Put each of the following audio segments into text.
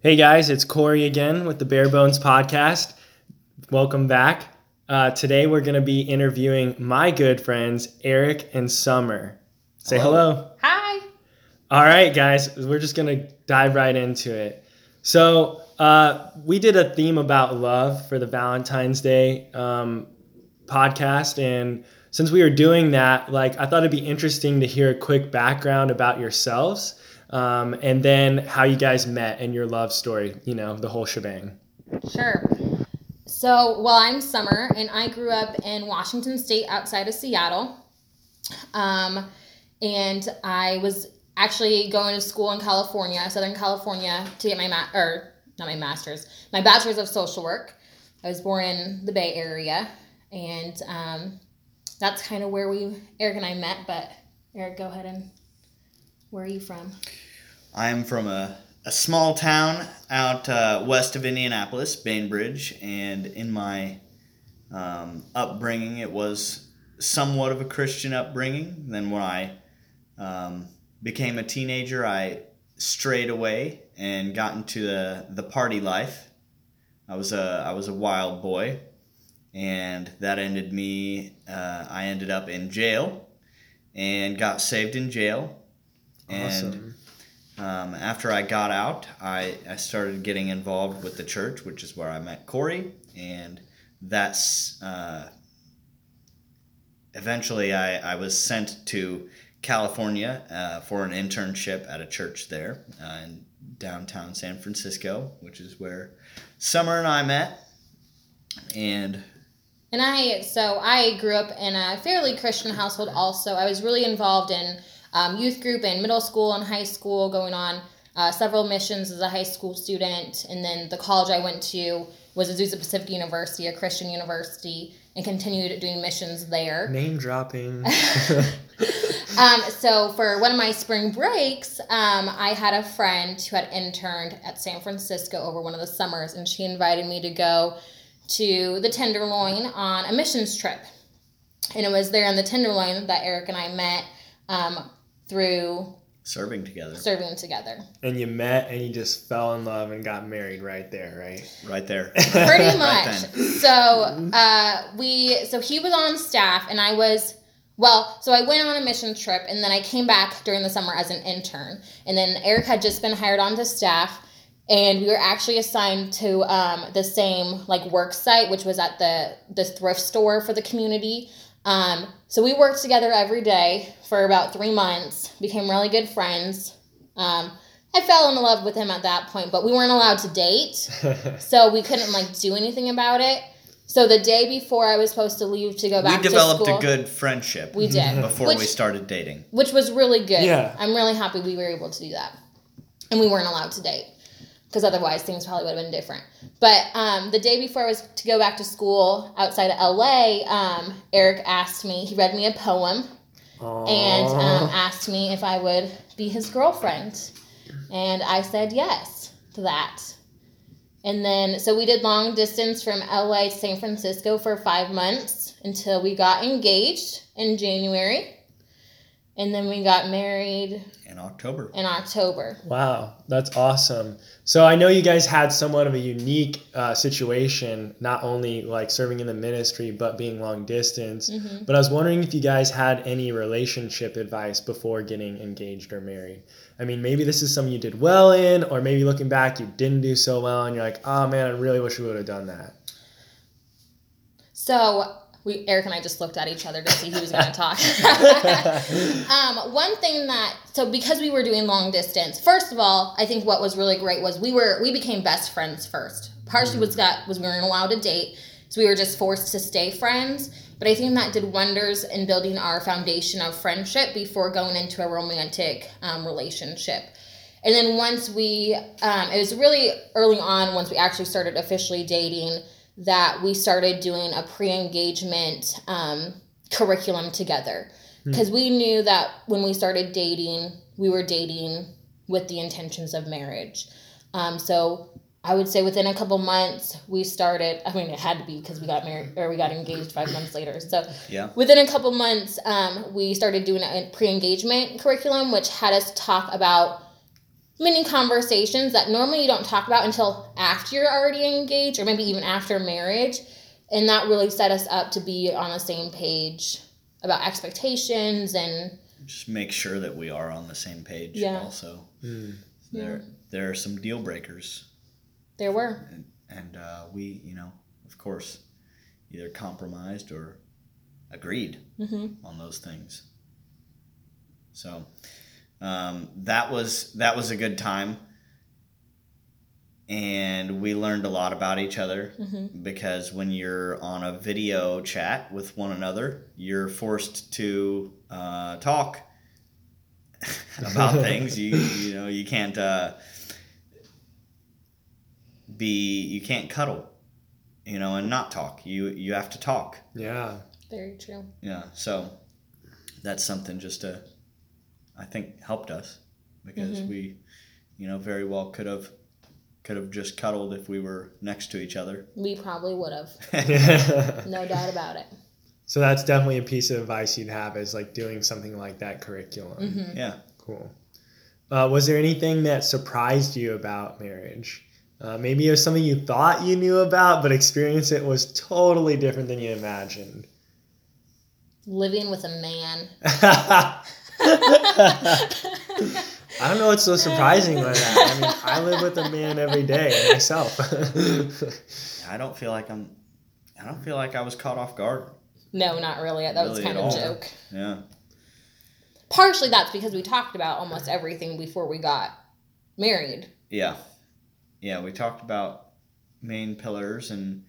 Hey guys, it's Corey again with the Bare Bones Podcast. Welcome back. Uh, today we're going to be interviewing my good friends, Eric and Summer. Say hello. Hi. All right, guys, we're just going to dive right into it. So, uh, we did a theme about love for the Valentine's Day um, podcast. And since we were doing that, like, I thought it'd be interesting to hear a quick background about yourselves um, and then how you guys met and your love story, you know, the whole shebang. Sure. So, well, I'm Summer, and I grew up in Washington State outside of Seattle. Um, and I was actually going to school in California, Southern California, to get my ma- or not my master's, my bachelor's of social work. I was born in the Bay Area, and um, that's kind of where we Eric and I met. But Eric, go ahead and where are you from? I'm from a, a small town out uh, west of Indianapolis, Bainbridge, and in my um, upbringing, it was somewhat of a Christian upbringing. Then when I um, became a teenager, I strayed away and got into the, the party life. I was a I was a wild boy, and that ended me. Uh, I ended up in jail, and got saved in jail. Awesome. And um, after I got out, I, I started getting involved with the church, which is where I met Corey, and that's uh, eventually I, I was sent to California uh, for an internship at a church there uh, in downtown San Francisco, which is where Summer and I met. And And I, so I grew up in a fairly Christian household also. I was really involved in um, youth group in middle school and high school, going on uh, several missions as a high school student. And then the college I went to was Azusa Pacific University, a Christian university, and continued doing missions there. Name dropping. Um, so for one of my spring breaks, um, I had a friend who had interned at San Francisco over one of the summers, and she invited me to go to the Tenderloin on a missions trip. And it was there in the Tenderloin that Eric and I met um, through serving together serving together. and you met and you just fell in love and got married right there, right? right there. Pretty much. then. so uh, we, so he was on staff, and I was. Well, so I went on a mission trip, and then I came back during the summer as an intern, and then Eric had just been hired onto staff, and we were actually assigned to um, the same like work site, which was at the the thrift store for the community. Um, so we worked together every day for about three months, became really good friends. Um, I fell in love with him at that point, but we weren't allowed to date so we couldn't like do anything about it. So the day before I was supposed to leave to go back we developed school, a good friendship we did before which, we started dating. which was really good. Yeah. I'm really happy we were able to do that, and we weren't allowed to date because otherwise things probably would have been different. But um, the day before I was to go back to school outside of LA, um, Eric asked me. He read me a poem and um, asked me if I would be his girlfriend. And I said yes to that. And then, so we did long distance from LA to San Francisco for five months until we got engaged in January. And then we got married In October. in October. Wow, that's awesome. So I know you guys had somewhat of a unique uh, situation, not only like serving in the ministry, but being long distance. Mhm. But I was wondering if you guys had any relationship advice before getting engaged or married. I mean, maybe this is something you did well in, or maybe looking back, you didn't do so well, and you're like, oh man, I really wish we would have done that. So we Eric and I just looked at each other to see who was going to talk. um, one thing that so because we were doing long distance, first of all, I think what was really great was we were we became best friends first. Partially was that was we weren't allowed to date, so we were just forced to stay friends. But I think that did wonders in building our foundation of friendship before going into a romantic um, relationship. And then once we, um, it was really early on, once we actually started officially dating, that we started doing a pre engagement um, curriculum together. Because we knew that when we started dating, we were dating with the intentions of marriage. Um, so I would say within a couple months, we started. I mean, it had to be because we got married or we got engaged five months later. So Yeah. within a couple months, um, we started doing a pre engagement curriculum, which had us talk about many conversations that normally you don't talk about until after you're already engaged or maybe even after marriage. And that really set us up to be on the same page about expectations and Just make sure that we are on the same page. Yeah. Also, Mm. there there are some deal breakers, there were. and and uh, we, you know, of course, either compromised or agreed hmm on those things. So um, that was that was a good time, and we learned a lot about each other hmm because when you're on a video chat with one another, you're forced to uh, talk about things. You you know you can't uh, be you can't cuddle, you know, and not talk. You you have to talk. Yeah. Very true. Yeah, so that's something just to, I think, helped us because Mhm. we, you know, very well could have, could have just cuddled if we were next to each other. We probably would have. No doubt about it. so that's definitely a piece of advice you'd have is like doing something like that curriculum. hmm yeah, Cool. Uh, was there anything that surprised you about marriage? Uh, maybe it was something you thought you knew about, but experience it was totally different than you imagined. Living with a man. I don't know what's so surprising about that. I mean, I live with a man every day myself. I don't feel like I'm, I don't feel like I was caught off guard. No, not really. That was kind of a all. joke. Yeah, Partially that's because we talked about almost everything before we got married. yeah, yeah. We talked about main pillars and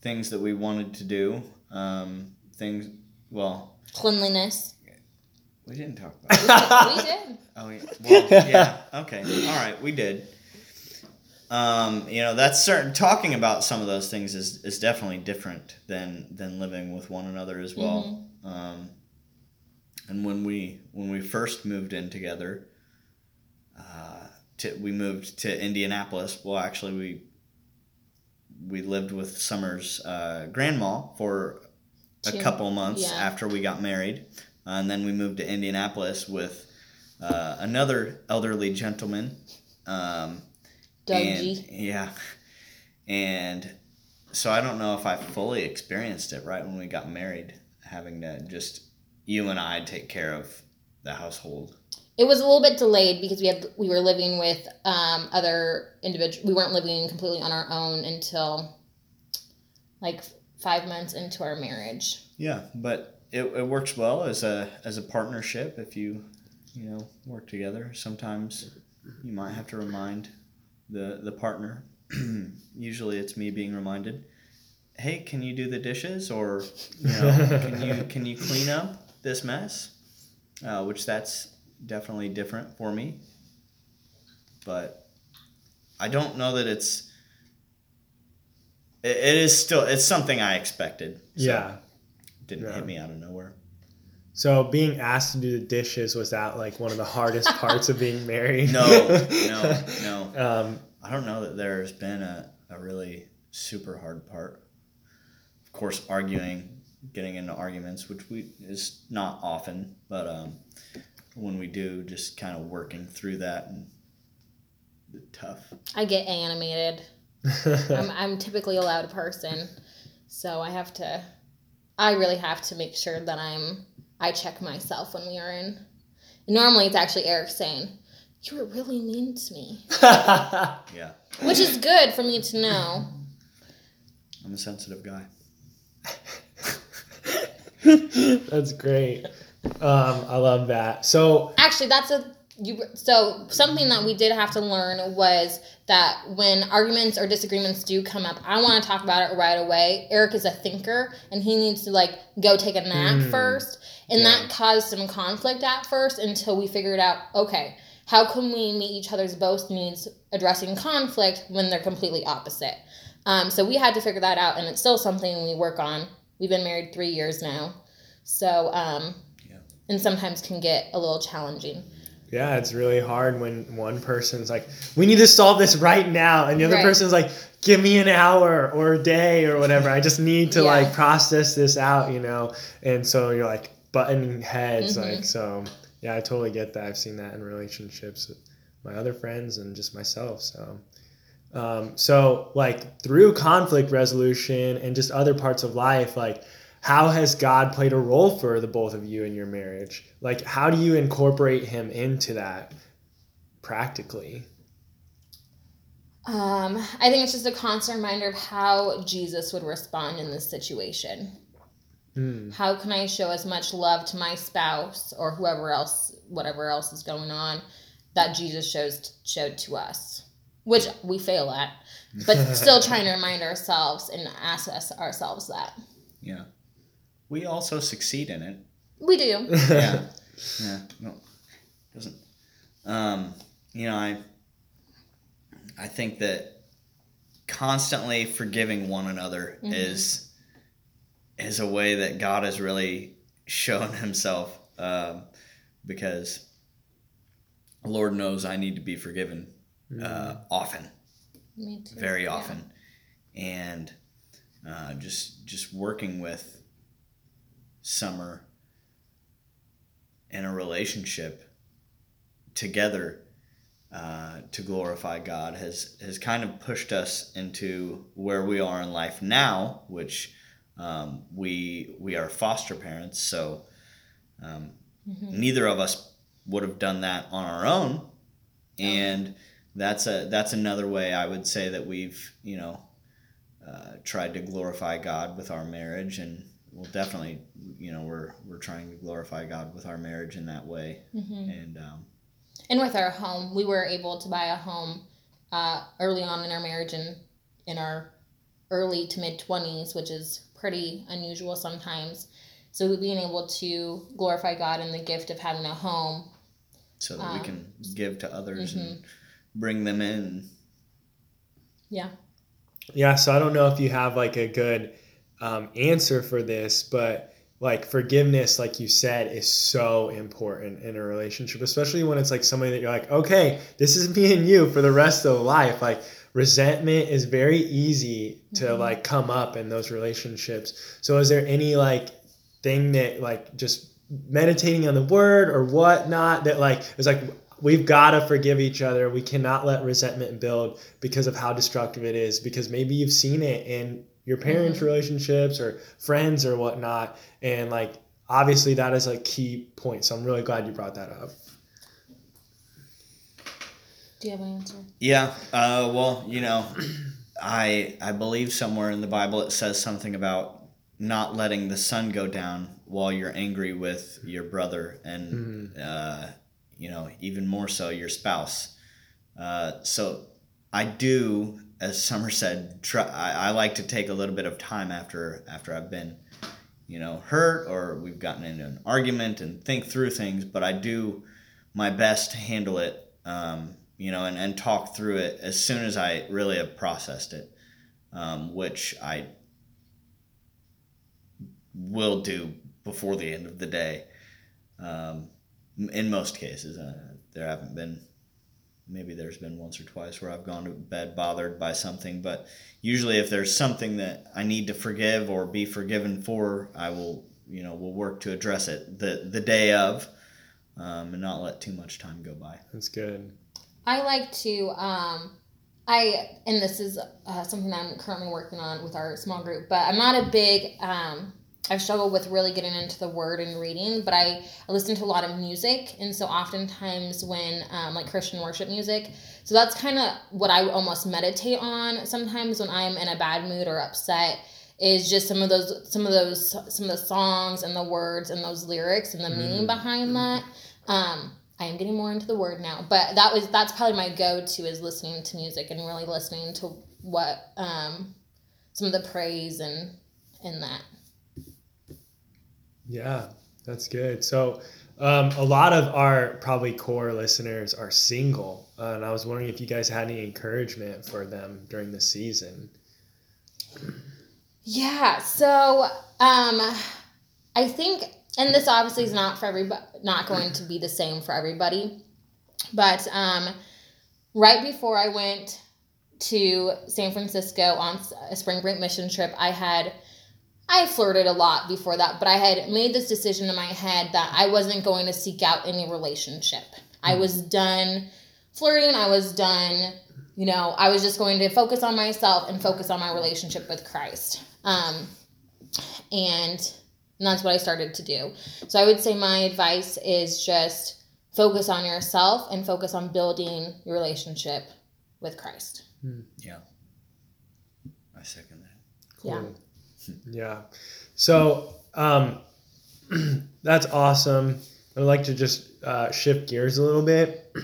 things that we wanted to do. Um, things, well, Cleanliness. We didn't talk about. It. we did. Oh, yeah. Well, yeah. Okay. All right. We did. Um, you know, that's certain. Talking about some of those things is, is definitely different than than living with one another as well. Um, and when we when we first moved in together, uh, to, we moved to Indianapolis. Well, actually, we we lived with Summer's uh, grandma for a Two- couple months yeah. after we got married, uh, and then we moved to Indianapolis with uh, another elderly gentleman. Um, and, yeah, and so I don't know if I fully experienced it right when we got married, having to just you and I take care of the household. It was a little bit delayed because we had we were living with um, other individuals. We weren't living completely on our own until like five months into our marriage. Yeah, but it, it works well as a as a partnership if you you know work together. Sometimes you might have to remind the the partner. Usually, it's me being reminded. Hey, can you do the dishes, or you know, can you can you clean up this mess? Uh, which that's definitely different for me. But I don't know that it's. It, it is still it's something I expected. so yeah. It didn't Yeah. hit me out of nowhere. So being asked to do the dishes was that like one of the hardest parts of being married? No, no, no. Um, I don't know that there's been a, a really super hard part. Of course, arguing, getting into arguments, which we is not often, but um, when we do, just kind of working through that and the tough. I get animated. I'm, I'm typically a loud person, so I have to. I really have to make sure that I'm. I check myself when we are in. Normally, it's actually Eric saying, "You were really mean to me," Yeah, which is good for me to know. I'm a sensitive guy. That's great. Um, I love that. So Actually, that's a you. So something that we did have to learn was that when arguments or disagreements do come up, I want to talk about it right away. Eric is a thinker, and he needs to like go take a nap Mm. first, and Yeah. that caused some conflict at first until we figured out okay. How can we meet each other's both needs addressing conflict when they're completely opposite? Um, so we had to figure that out, and it's still something we work on. We've been married three years now, so um, Yeah. and sometimes can get a little challenging. Yeah, it's really hard when one person's like, "We need to solve this right now," and the other Right. person's like, "Give me an hour or a day or whatever. I just need to Yeah. like process this out," you know. And so you're like buttoning heads, Mhm. like so. Yeah, I totally get that. I've seen that in relationships with my other friends and just myself. So, um, so like through conflict resolution and just other parts of life, like how has God played a role for the both of you in your marriage? Like, how do you incorporate Him into that practically? Um, I think it's just a constant reminder of how Jesus would respond in this situation. Mm. How can I show as much love to my spouse or whoever else, whatever else is going on, that Jesus shows showed to us, which we fail at, but still trying to remind ourselves and ask us ourselves that Yeah. We also succeed in it. we do. Yeah. yeah. No. Doesn't. Um, you know, I. I think that constantly forgiving one another Mhm. is is a way that God has really shown Himself, um, because Lord knows I need to be forgiven uh, often Me too. very Yeah. often, and uh, just just working with Summer in a relationship together uh, to glorify God has has kind of pushed us into where we are in life now, which um, we we are foster parents, so um, Mhm. neither of us would have done that on our own, and that's a that's another way I would say that we've you know uh, tried to glorify God with our marriage, and we'll definitely you know we're we're trying to glorify God with our marriage in that way, Mhm. and um, And with our home, we were able to buy a home uh, early on in our marriage and in our early to mid 20s, which is pretty unusual sometimes. So being able to glorify God in the gift of having a home. so that Um, we can give to others mhm. and bring them in. Yeah. Yeah, so I don't know if you have like a good um, answer for this, but like forgiveness, like you said, is so important in a relationship, especially when it's like somebody that you're like, okay, this is me and you for the rest of life. Like resentment is very easy to Mhm. like come up in those relationships. So is there any like thing that like just meditating on the word or whatnot that like is like we've got to forgive each other. We cannot let resentment build because of how destructive it is. Because maybe you've seen it in your parents' Mhm. relationships or friends or whatnot. And like, obviously, that is a key point. So I'm really glad you brought that up. Do you have an answer? Yeah. Uh, well, you know, I I believe somewhere in the Bible it says something about not letting the sun go down while you're angry with your brother, and uh, you know even more so your spouse. Uh, so I do, as Summer said, try, I, I like to take a little bit of time after after I've been, you know, hurt or we've gotten into an argument and think through things. But I do my best to handle it. Um, you know, and, and talk through it as soon as I really have processed it, um, which I will do before the end of the day. Um, in most cases, uh, there haven't been, maybe there's been once or twice where I've gone to bed bothered by something, but usually if there's something that I need to forgive or be forgiven for, I will, you know, will work to address it the, the day of. Um, and not let too much time go by. That's good. I like to, um, I, and this is uh, something I'm currently working on with our small group, but I'm not a big, um, I've struggled with really getting into the word and reading, but I, I listen to a lot of music. And so oftentimes when, um, like Christian worship music, so that's kind of what I almost meditate on sometimes when I'm in a bad mood or upset is just some of those some of those some of the songs and the words and those lyrics and the meaning Mm. behind that um i am getting more into the word now but that was that's probably my go-to is listening to music and really listening to what um some of the praise and and that Yeah, that's good. So, um, a lot of our probably core listeners are single, uh, and I was wondering if you guys had any encouragement for them during the season. Yeah, so um I think and this obviously is not for everybody not going to be the same for everybody. But um right before I went to San Francisco on a spring break mission trip, I had I flirted a lot before that, but I had made this decision in my head that I wasn't going to seek out any relationship. I was done flirting. I was done. You know, I was just going to focus on myself and focus on my relationship with Christ. Um, and, and that's what I started to do. So I would say my advice is just focus on yourself and focus on building your relationship with Christ. Yeah. I second that. Yeah. Yeah. So um, that's awesome. I'd like to just uh, shift gears a little bit.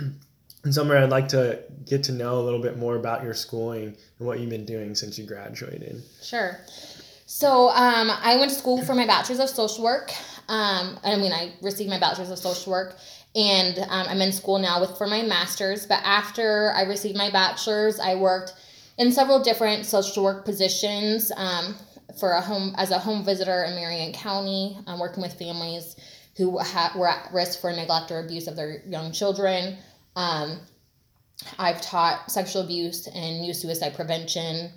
And Summer, I'd like to get to know a little bit more about your schooling and what you've been doing since you graduated. Sure. So um, I went to school for my bachelor's of social work. Um, I mean, I received my bachelor's of social work, and um, I'm in school now with for my master's. But after I received my bachelor's, I worked in several different social work positions um, for a home as a home visitor in Marion County, um, working with families who ha- were at risk for neglect or abuse of their young children. Um, I've taught sexual abuse and youth suicide prevention,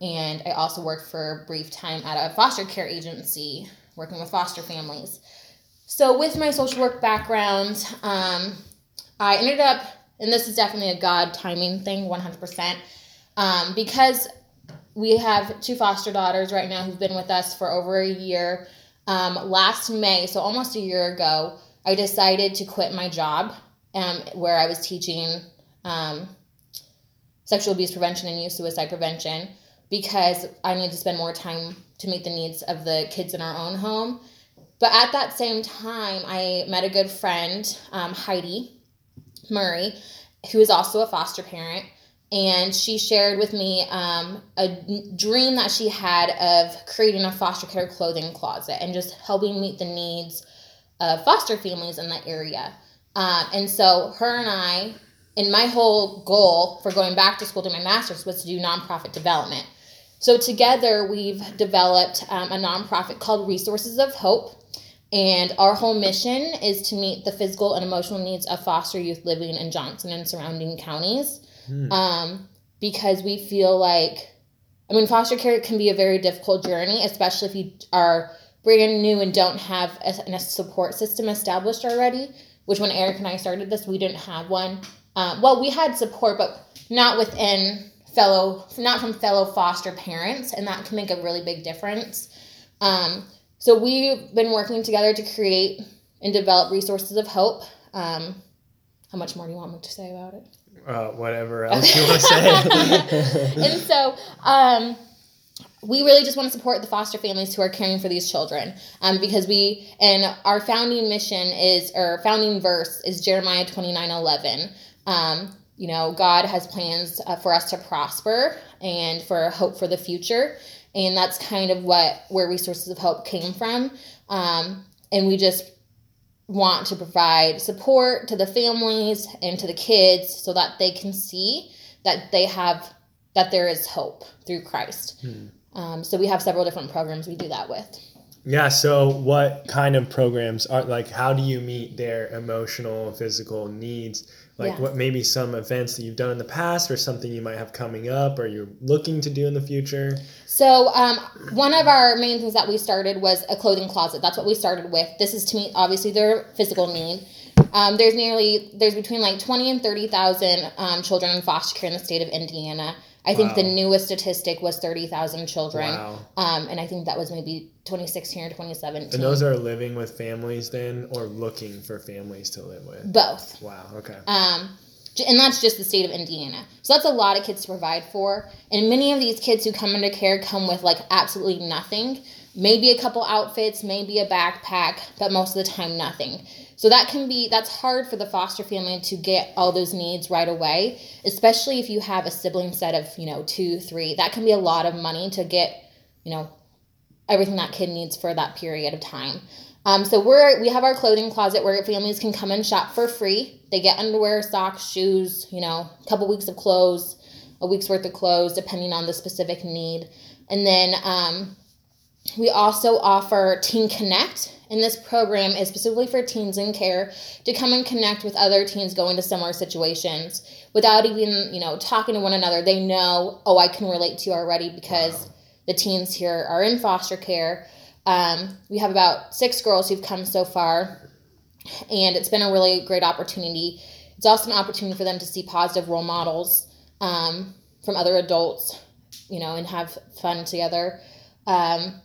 and I also worked for a brief time at a foster care agency working with foster families. So, with my social work background, um, I ended up, and this is definitely a God timing thing, 100%, um, because we have two foster daughters right now who've been with us for over a year. Um, last May, so almost a year ago, I decided to quit my job um, where I was teaching um, sexual abuse prevention and youth suicide prevention because I needed to spend more time to meet the needs of the kids in our own home. But at that same time, I met a good friend, um, Heidi Murray, who is also a foster parent. And she shared with me um, a dream that she had of creating a foster care clothing closet and just helping meet the needs of foster families in the area. Um, and so her and I, and my whole goal for going back to school to my master's was to do nonprofit development. So together we've developed um, a nonprofit called Resources of Hope. And our whole mission is to meet the physical and emotional needs of foster youth living in Johnson and surrounding counties. Um, because we feel like, I mean, foster care can be a very difficult journey, especially if you are brand new and don't have a, a support system established already. Which when Eric and I started this, we didn't have one. Um, well, we had support, but not within fellow, not from fellow foster parents, and that can make a really big difference. Um, so we've been working together to create and develop resources of hope. Um, how much more do you want me to say about it? Uh, whatever else you want to say. and so um, we really just want to support the foster families who are caring for these children um, because we and our founding mission is or founding verse is jeremiah 29 11 um, you know god has plans uh, for us to prosper and for hope for the future. And that's kind of what where resources of hope came from. Um, and we just want to provide support to the families and to the kids so that they can see that they have that there is hope through christ um, so we have several different programs we do that with yeah. So, what kind of programs are like? How do you meet their emotional, and physical needs? Like, Yeah. what maybe some events that you've done in the past, or something you might have coming up, or you're looking to do in the future? So um, one of our main things that we started was a clothing closet. That's what we started with. This is to meet obviously their physical need. Um, there's nearly there's between like twenty and thirty thousand um, children in foster care in the state of Indiana. I think the newest statistic was thirty thousand children, Wow. um, and I think that was maybe twenty sixteen or twenty seventeen. And those are living with families then, or looking for families to live with? both. Wow. Okay. Um, and that's just the state of Indiana. So that's a lot of kids to provide for. And many of these kids who come into care come with like absolutely nothing. Maybe a couple outfits, maybe a backpack, but most of the time nothing. So that can be that's hard for the foster family to get all those needs right away, especially if you have a sibling set of, you know, two, three. That can be a lot of money to get, you know, everything that kid needs for that period of time. Um, so we're we have our clothing closet where families can come and shop for free. They get underwear, socks, shoes, you know, a couple weeks of clothes, a week's worth of clothes, depending on the specific need. And then um, we also offer Teen Connect, and this program is specifically for teens in care to come and connect with other teens going to similar situations without even, you know, talking to one another. They know, oh, I can relate to you already because the teens here are in foster care. Um, we have about six girls who've come so far, and it's been a really great opportunity. it's also an opportunity for them to see positive role models um, from other adults, you know, and have fun together. Um,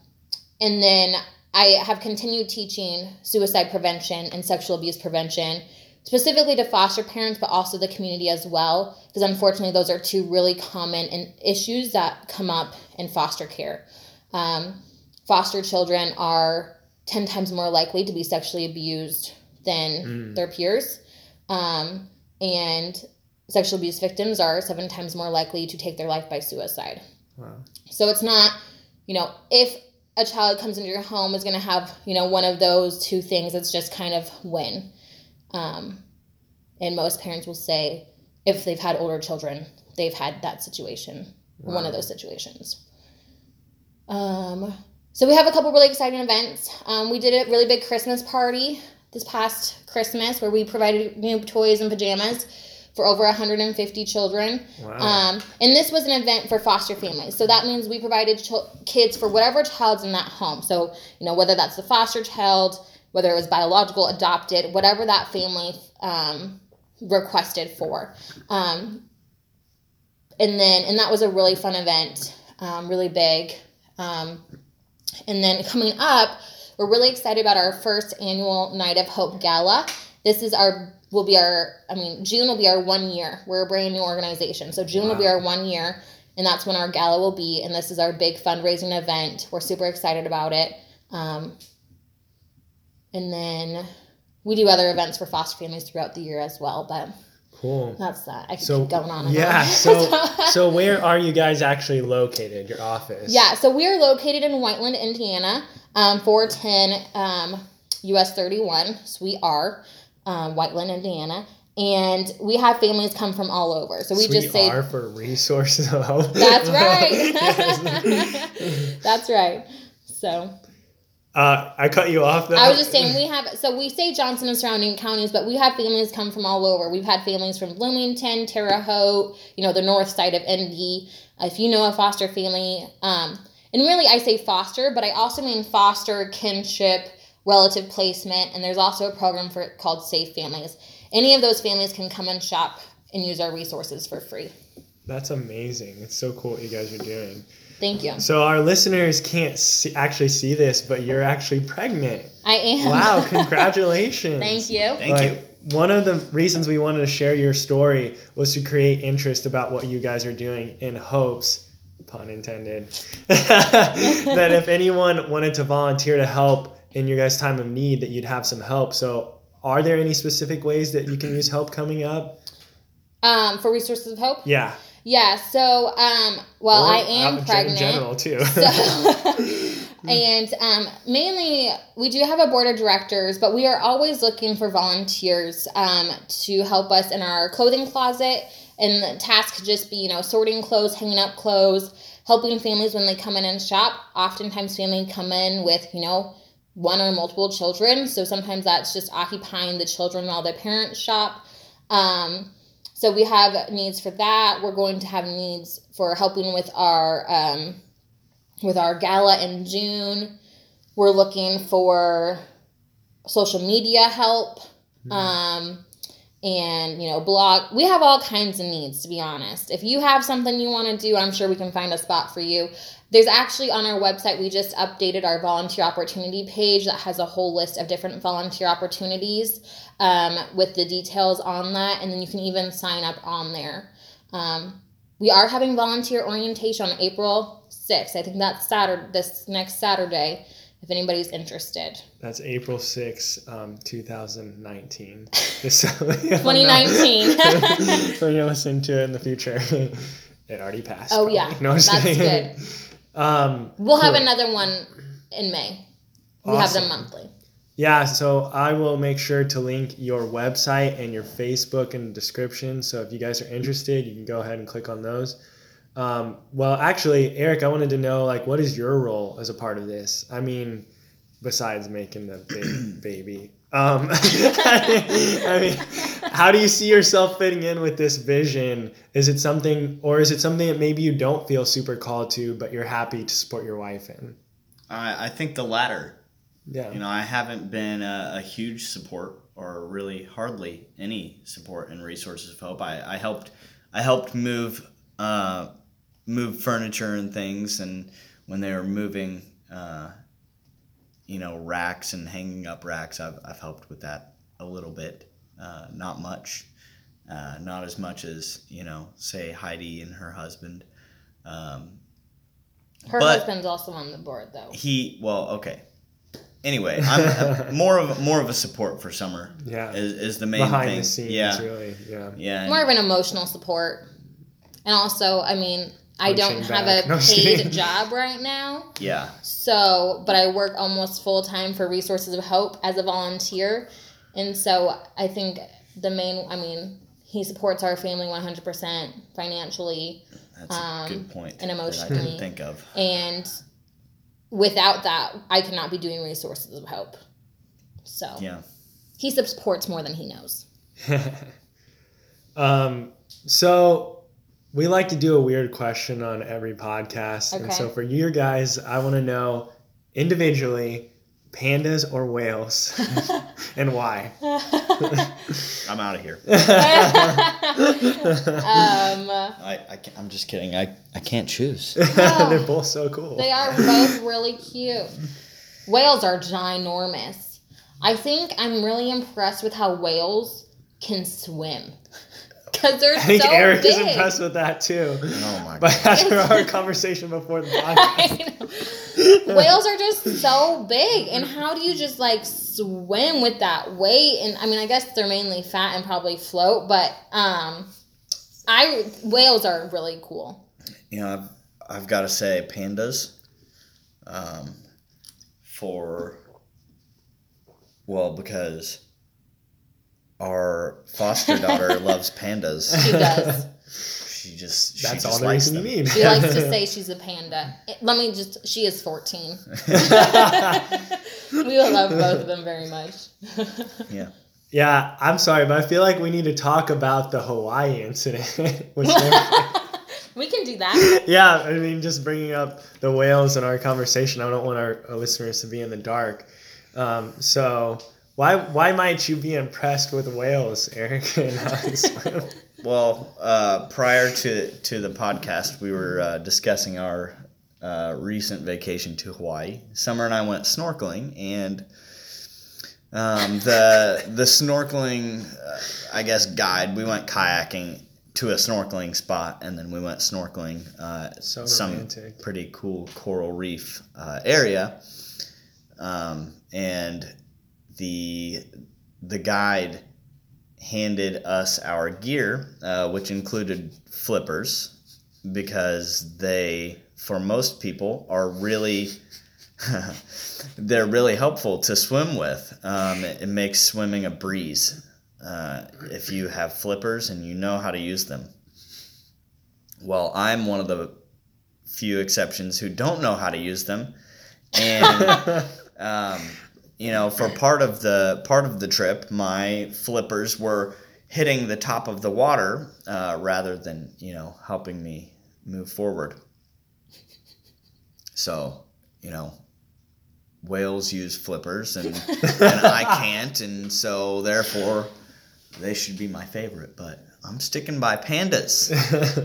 and then I have continued teaching suicide prevention and sexual abuse prevention, specifically to foster parents, but also the community as well, because unfortunately, those are two really common in- issues that come up in foster care. Um, foster children are 10 times more likely to be sexually abused than Mm. their peers. Um, and sexual abuse victims are seven times more likely to take their life by suicide. Wow. So it's not, you know, if a child comes into your home is going to have, you know, one of those two things. It's just kind of when. Um, and most parents will say, if they've had older children, they've had that situation, one of those situations. Um, so we have a couple really exciting events. Um, we did a really big Christmas party this past Christmas where we provided new toys and pajamas for over 150 children. Wow. Um, and this was an event for foster families. So that means we provided ch- kids for whatever child's in that home. So, you know, whether that's the foster child, whether it was biological, adopted, whatever that family um, requested for. Um, and then, and that was a really fun event, um, really big. Um, and then coming up, we're really excited about our first annual Night of Hope Gala. This is our will be our I mean June will be our one year. We're a brand new organization. So June will be our one year and that's when our gala will be and this is our big fundraising event. We're super excited about it. Um, and then we do other events for foster families throughout the year as well, but cool. that's that. I can So keep going on yeah, on. so so where are you guys actually located? Your office? Yeah, so we are located in Whiteland, Indiana, um, 410 um, US 31. So we are um, Whiteland, Indiana. And we have families come from all over. So we Sweet just say, R for resources of that's right. That's right. So uh, I cut you off. Though. I was just saying we have so we say Johnson and surrounding counties, but we have families come from all over. We've had families from Bloomington, Terre Haute, you know, the north side of Indy. If you know a foster family, um, and really I say foster, but I also mean foster, kinship, relative placement, and there's also a program for called Safe Families. Any of those families can come and shop and use our resources for free. That's amazing. It's so cool what you guys are doing. Thank you. So our listeners can't see, actually see this, but you're actually pregnant. I am. Wow! Congratulations. Thank you. Thank like, you. One of the reasons we wanted to share your story was to create interest about what you guys are doing in hopes, pun intended, that if anyone wanted to volunteer to help in your guys' time of need, that you'd have some help. So, are there any specific ways that you can use help coming up? Um, for Resources of Hope. Yeah. Yeah. So, um, well, Or I am pregnant. General, too. So, and um, mainly, we do have a board of directors, but we are always looking for volunteers um, to help us in our clothing closet. And the task could just be, you know, sorting clothes, hanging up clothes, helping families when they come in and shop. Oftentimes, families come in with, you know, one or multiple children. So sometimes that's just occupying the children while their parents shop. Um, so we have needs for that. We're going to have needs for helping with our um, with our gala in June. We're looking for social media help. Um, and you know, blog. We have all kinds of needs to be honest. If you have something you want to do, I'm sure we can find a spot for you. There's actually on our website, we just updated our volunteer opportunity page that has a whole list of different volunteer opportunities um, with the details on that. And then you can even sign up on there. Um, we are having volunteer orientation on April 6th. I think that's Saturday, this next Saturday, if anybody's interested. That's April 6, um, 2019. Just so you know. 2019. when you listen to it in the future. it already passed. Oh, probably. yeah. No, I'm That's kidding. good. Um, We'll have another one in May. We have them monthly. Yeah, so I will make sure to link your website and your Facebook in the description. So if you guys are interested, you can go ahead and click on those. Um, well, actually, Eric, I wanted to know like what is your role as a part of this? I mean, besides making the big baby. Um, I mean, how do you see yourself fitting in with this vision? Is it something, or is it something that maybe you don't feel super called to, but you're happy to support your wife in? I, I think the latter. Yeah. You know, I haven't been a, a huge support or really hardly any support and resources of hope. I, I helped I helped move uh, move furniture and things, and when they were moving, uh, you know, racks and hanging up racks, I've, I've helped with that a little bit, uh, not much, uh, not as much as you know, say Heidi and her husband. Um, Her But- husband's also on the board, though. he well, okay. Anyway, I'm, I'm more of more of a support for Summer. Yeah. is, is the main Behind thing. the scenes, yeah, really. Yeah. yeah. and- More of an emotional support. And also, I mean, I don't have back. a No, paid job right now. yeah. So, but I work almost full time for Resources of Hope as a volunteer. And so I think the main, I mean, he supports our family 100% financially. That's a Um, good point. and that I emotionally. didn't think of. And without that, I could not be doing Resources of Hope. So Yeah. he supports more than he knows. um, so we like to do a weird question on every podcast. And so for you guys, I want to know individually pandas or whales and why. I'm out of here. um, I, I can't, I'm just kidding. I, I can't choose. They're both so cool. They are both really cute. Whales are ginormous. I think I'm really impressed with how whales can swim. Because they're I think so Eric big. is impressed with that too. Oh my god. But after our conversation before the podcast, Whales are just so big. And how do you just like swim with that weight? And I mean, I guess they're mainly fat and probably float, but um, I whales are really cool. You know, I've, I've got to say, pandas, um, for, well, because our foster daughter loves pandas. She does. She just, she that's just all the likes reason them. you need. She likes to say she's a panda. It- Let me just, she is 14. we will love both of them very much. Yeah. Yeah, I'm sorry, but I feel like we need to talk about the Hawaii incident. which we can do that. yeah, I mean, just bringing up the whales in our conversation. I don't want our, our listeners to be in the dark. Um, so why why might you be impressed with whales, Eric? And how they swim? Well, uh, prior to, to the podcast, we were uh, discussing our uh, recent vacation to Hawaii. Summer and I went snorkeling, and um, the the snorkeling, uh, I guess, guide. We went kayaking to a snorkeling spot, and then we went snorkeling uh, So some pretty cool coral reef uh, area, um, and the the guide handed us our gear, uh, which included flippers, because they, for most people, are really. they're really helpful to swim with. Um, it, it makes swimming a breeze uh, if you have flippers and you know how to use them. Well, I'm one of the few exceptions who don't know how to use them, and um, you know, for part of the part of the trip, my flippers were hitting the top of the water uh, rather than you know helping me move forward. So, you know, whales use flippers and, and I can't, and so therefore they should be my favorite. But I'm sticking by pandas.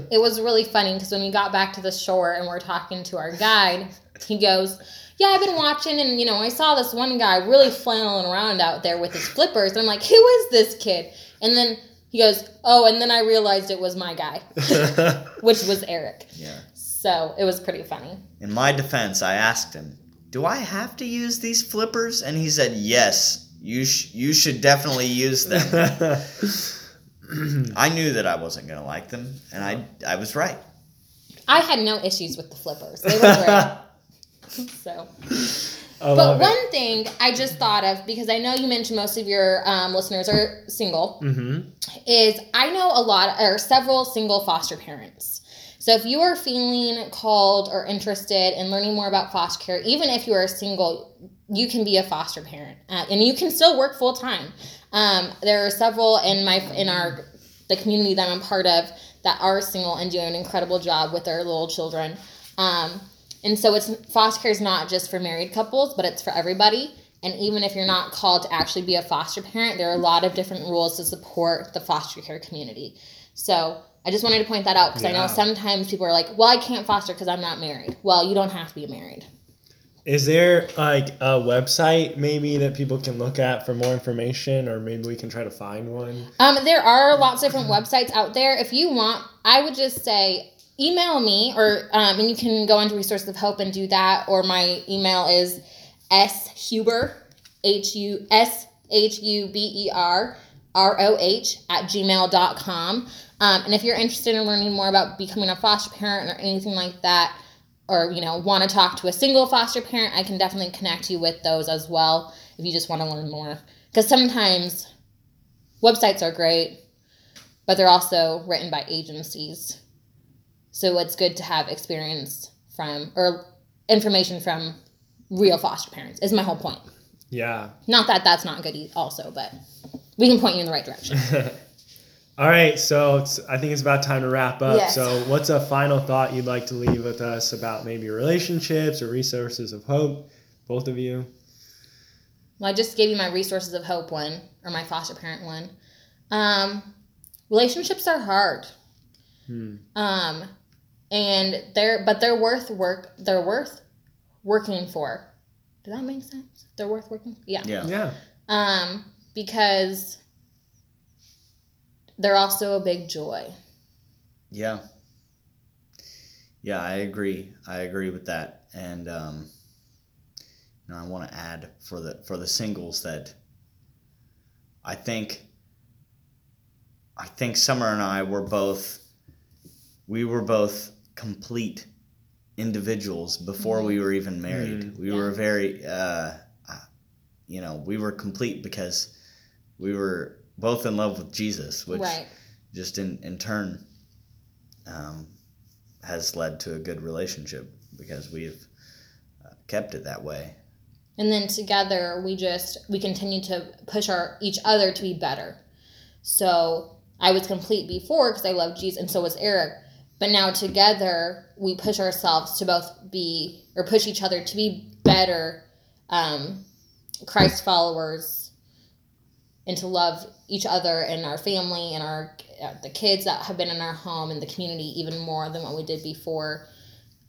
It was really funny because when we got back to the shore and we're talking to our guide, he goes, Yeah, I've been watching and, you know, I saw this one guy really flailing around out there with his flippers. And I'm like, Who is this kid? And then he goes, Oh, and then I realized it was my guy, which was Eric. Yeah. So it was pretty funny. In my defense, I asked him, "Do I have to use these flippers?" And he said, "Yes, you sh- you should definitely use them." I knew that I wasn't gonna like them, and I I was right. I had no issues with the flippers, they were great. so. I But love one thing I just thought of because I know you mentioned most of your um, listeners are single. it. hmm is I know a lot or several single foster parents. So if you are feeling called or interested in learning more about foster care, even if you are single, you can be a foster parent uh, and you can still work full time. Um, there are several in my in our the community that I'm part of that are single and do an incredible job with their little children. Um, and so it's foster care is not just for married couples, but it's for everybody. And even if you're not called to actually be a foster parent, there are a lot of different rules to support the foster care community. So I just wanted to point that out because I know sometimes people are like, well, I can't foster because I'm not married. Well, you don't have to be married. Is there like a website maybe that people can look at for more information, or maybe we can try to find one? Um, there are lots of different websites out there. If you want, I would just say email me, or um, and you can go onto Resources of Hope and do that. Or my email is s huber h u s h u b e r r o h at gmail.com. Um, and if you're interested in learning more about becoming a foster parent or anything like that, or you know want to talk to a single foster parent, I can definitely connect you with those as well if you just want to learn more. Because sometimes websites are great, but they're also written by agencies. So it's good to have experience from or information from real foster parents. Is my whole point. Yeah. Not that that's not good also, but we can point you in the right direction. All right, so it's, I think it's about time to wrap up. Yes. So, what's a final thought you'd like to leave with us about maybe relationships or resources of hope? Both of you. Well, I just gave you my resources of hope one or my foster parent one. Um, relationships are hard. Hmm. Um, and they're but they're worth work. They're worth working for. Does that make sense? They're worth working. Yeah. Yeah. Yeah. Um, because they're also a big joy. Yeah. Yeah, I agree. I agree with that. And um, you know, I want to add for the for the singles that I think I think Summer and I were both we were both complete individuals before we were even married. Mm. We Yeah. were very uh, uh, you know, we were complete because we were both in love with Jesus, which right. just in, in turn um, has led to a good relationship because we've uh, kept it that way. And then together we just we continue to push our each other to be better. So I was complete before because I loved Jesus, and so was Eric. But now together we push ourselves to both be or push each other to be better um, Christ followers and to love each other and our family and our uh, the kids that have been in our home and the community even more than what we did before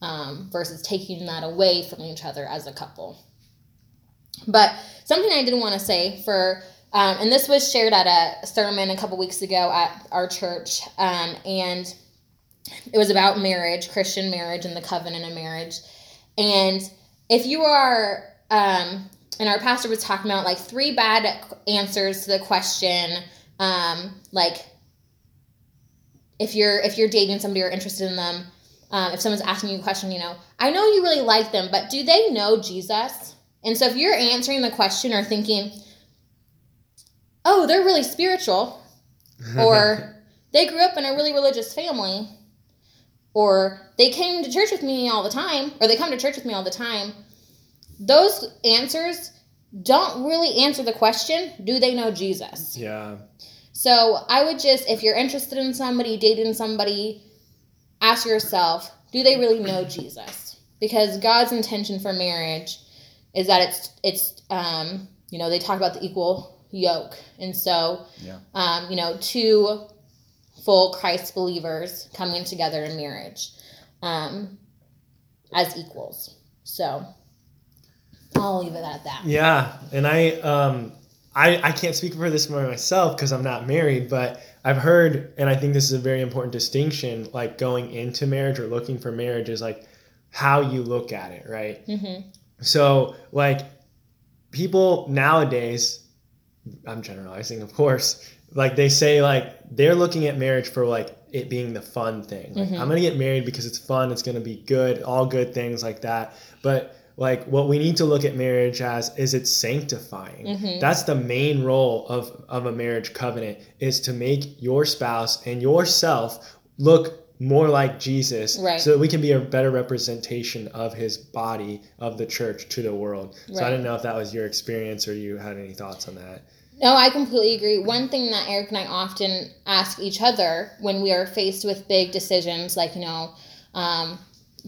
um, versus taking that away from each other as a couple. But something I didn't want to say for, um, and this was shared at a sermon a couple weeks ago at our church, um, and it was about marriage, Christian marriage, and the covenant of marriage. And if you are, um, and our pastor was talking about like three bad answers to the question, um, like if you're if you're dating somebody or interested in them, um, if someone's asking you a question, you know, I know you really like them, but do they know Jesus? And so if you're answering the question or thinking, oh, they're really spiritual, or they grew up in a really religious family, or they came to church with me all the time, or they come to church with me all the time, those answers don't really answer the question, do they know Jesus? yeah. So I would just, if you're interested in somebody, dating somebody, ask yourself, do they really know Jesus? Because God's intention for marriage is that it's it's um, you know they talk about the equal yoke, and so Yeah. um, you know two full Christ believers coming together in marriage um, as equals. So I'll leave it at that. Yeah, and I um I I can't speak for this for myself because I'm not married, but I've heard, and I think this is a very important distinction. Like going into marriage or looking for marriage is like how you look at it, right? Mm-hmm. So like people nowadays, I'm generalizing, of course. Like they say, like they're looking at marriage for like it being the fun thing. Like Mhm. I'm gonna get married because it's fun. It's gonna be good, all good things like that. But like what we need to look at marriage as is it's sanctifying. Mhm. That's the main role of of a marriage covenant is to make your spouse and yourself look more like Jesus Right. so that we can be a better representation of his body of the church to the world. So I Right. didn't know if that was your experience or you had any thoughts on that. No, I completely agree. One thing that Eric and I often ask each other when we are faced with big decisions, like, you know, um,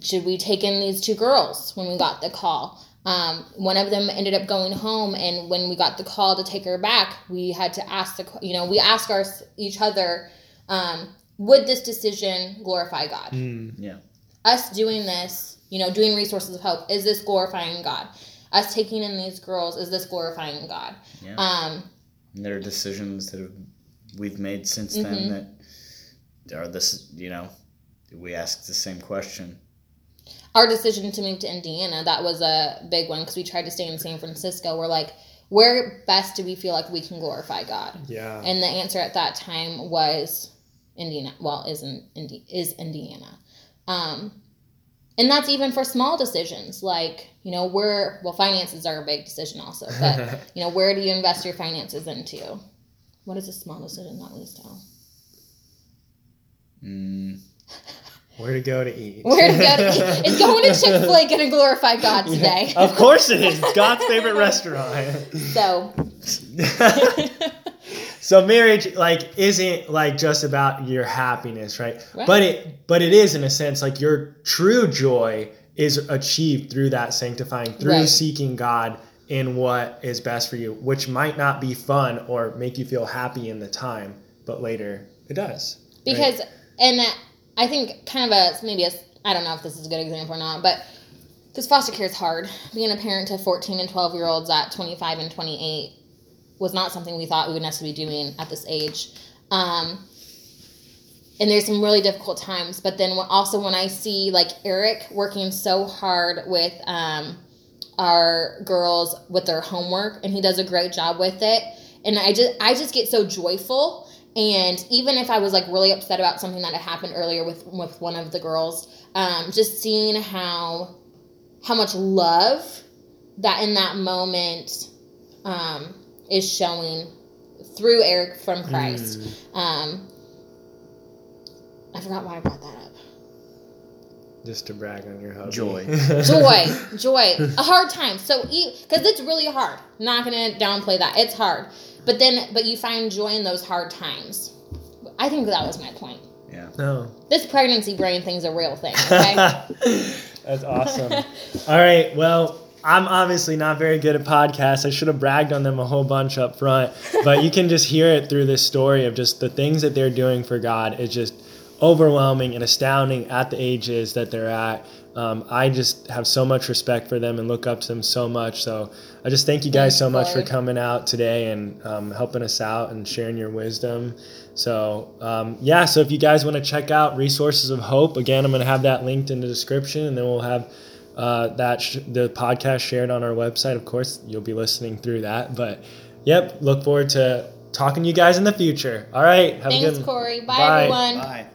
should we take in these two girls when we got the call? Um, one of them ended up going home, and when we got the call to take her back, we had to ask the you know we ask our each other, um, would this decision glorify God? Mm. Yeah. Us doing this, you know, doing resources of hope, is this glorifying God? Us taking in these girls, is this glorifying God? Yeah. Um, And there are decisions that have, we've made since Mhm. then that are this, you know, we ask the same question. Our decision to move to Indiana, that was a big one because we tried to stay in San Francisco. We're like, where best do we feel like we can glorify God? Yeah. And the answer at that time was Indiana. Well, is in Indi- is Indiana, um, and that's even for small decisions like you know where well finances are a big decision also, but you know where do you invest your finances into? What is a small decision that leads to? Mm, Where to go to eat? Where to go to eat? Is going to Chick Fil A going to glorify God today? of course it is. It's God's favorite restaurant. So so marriage like isn't like just about your happiness, right? Right. But it but it is in a sense like your true joy is achieved through that sanctifying, through Right. seeking God in what is best for you, which might not be fun or make you feel happy in the time, but later it does. right? because and I think kind of a maybe a I don't know if this is a good example or not, but because foster care is hard. Being a parent to 14 and 12 year olds at 25 and 28 was not something we thought we would necessarily be doing at this age. Um, and there's some really difficult times, but then also when I see like Eric working so hard with um, our girls with their homework, and he does a great job with it, and I just I just get so joyful. And even if I was like really upset about something that had happened earlier with with one of the girls, um, just seeing how how much love that in that moment um, is showing through Eric from Christ. Mm, Um, I forgot why I brought that up. just to brag on your hubby. Joy. Joy, joy, a hard time. So, because it's really hard. Not gonna downplay that. It's hard, but then, but you find joy in those hard times. I think that was my point. yeah. no. This pregnancy brain thing's a real thing. Okay. That's awesome. All right. Well, I'm obviously not very good at podcasts. I should have bragged on them a whole bunch up front, but you can just hear it through this story of just the things that they're doing for God It's just overwhelming and astounding at the ages that they're at. Um, I just have so much respect for them and look up to them so much. So I just thank you guys Thanks, so much for coming out today and um, helping us out and sharing your wisdom. So um, yeah, so if you guys want to check out Resources of Hope, again, I'm going to have that linked in the description, and then we'll have uh, that sh- the podcast shared on our website. Of course, you'll be listening through that. But yep, look forward to talking to you guys in the future. All right, have a Thanks, good Corey. Bye, Bye. everyone. Bye.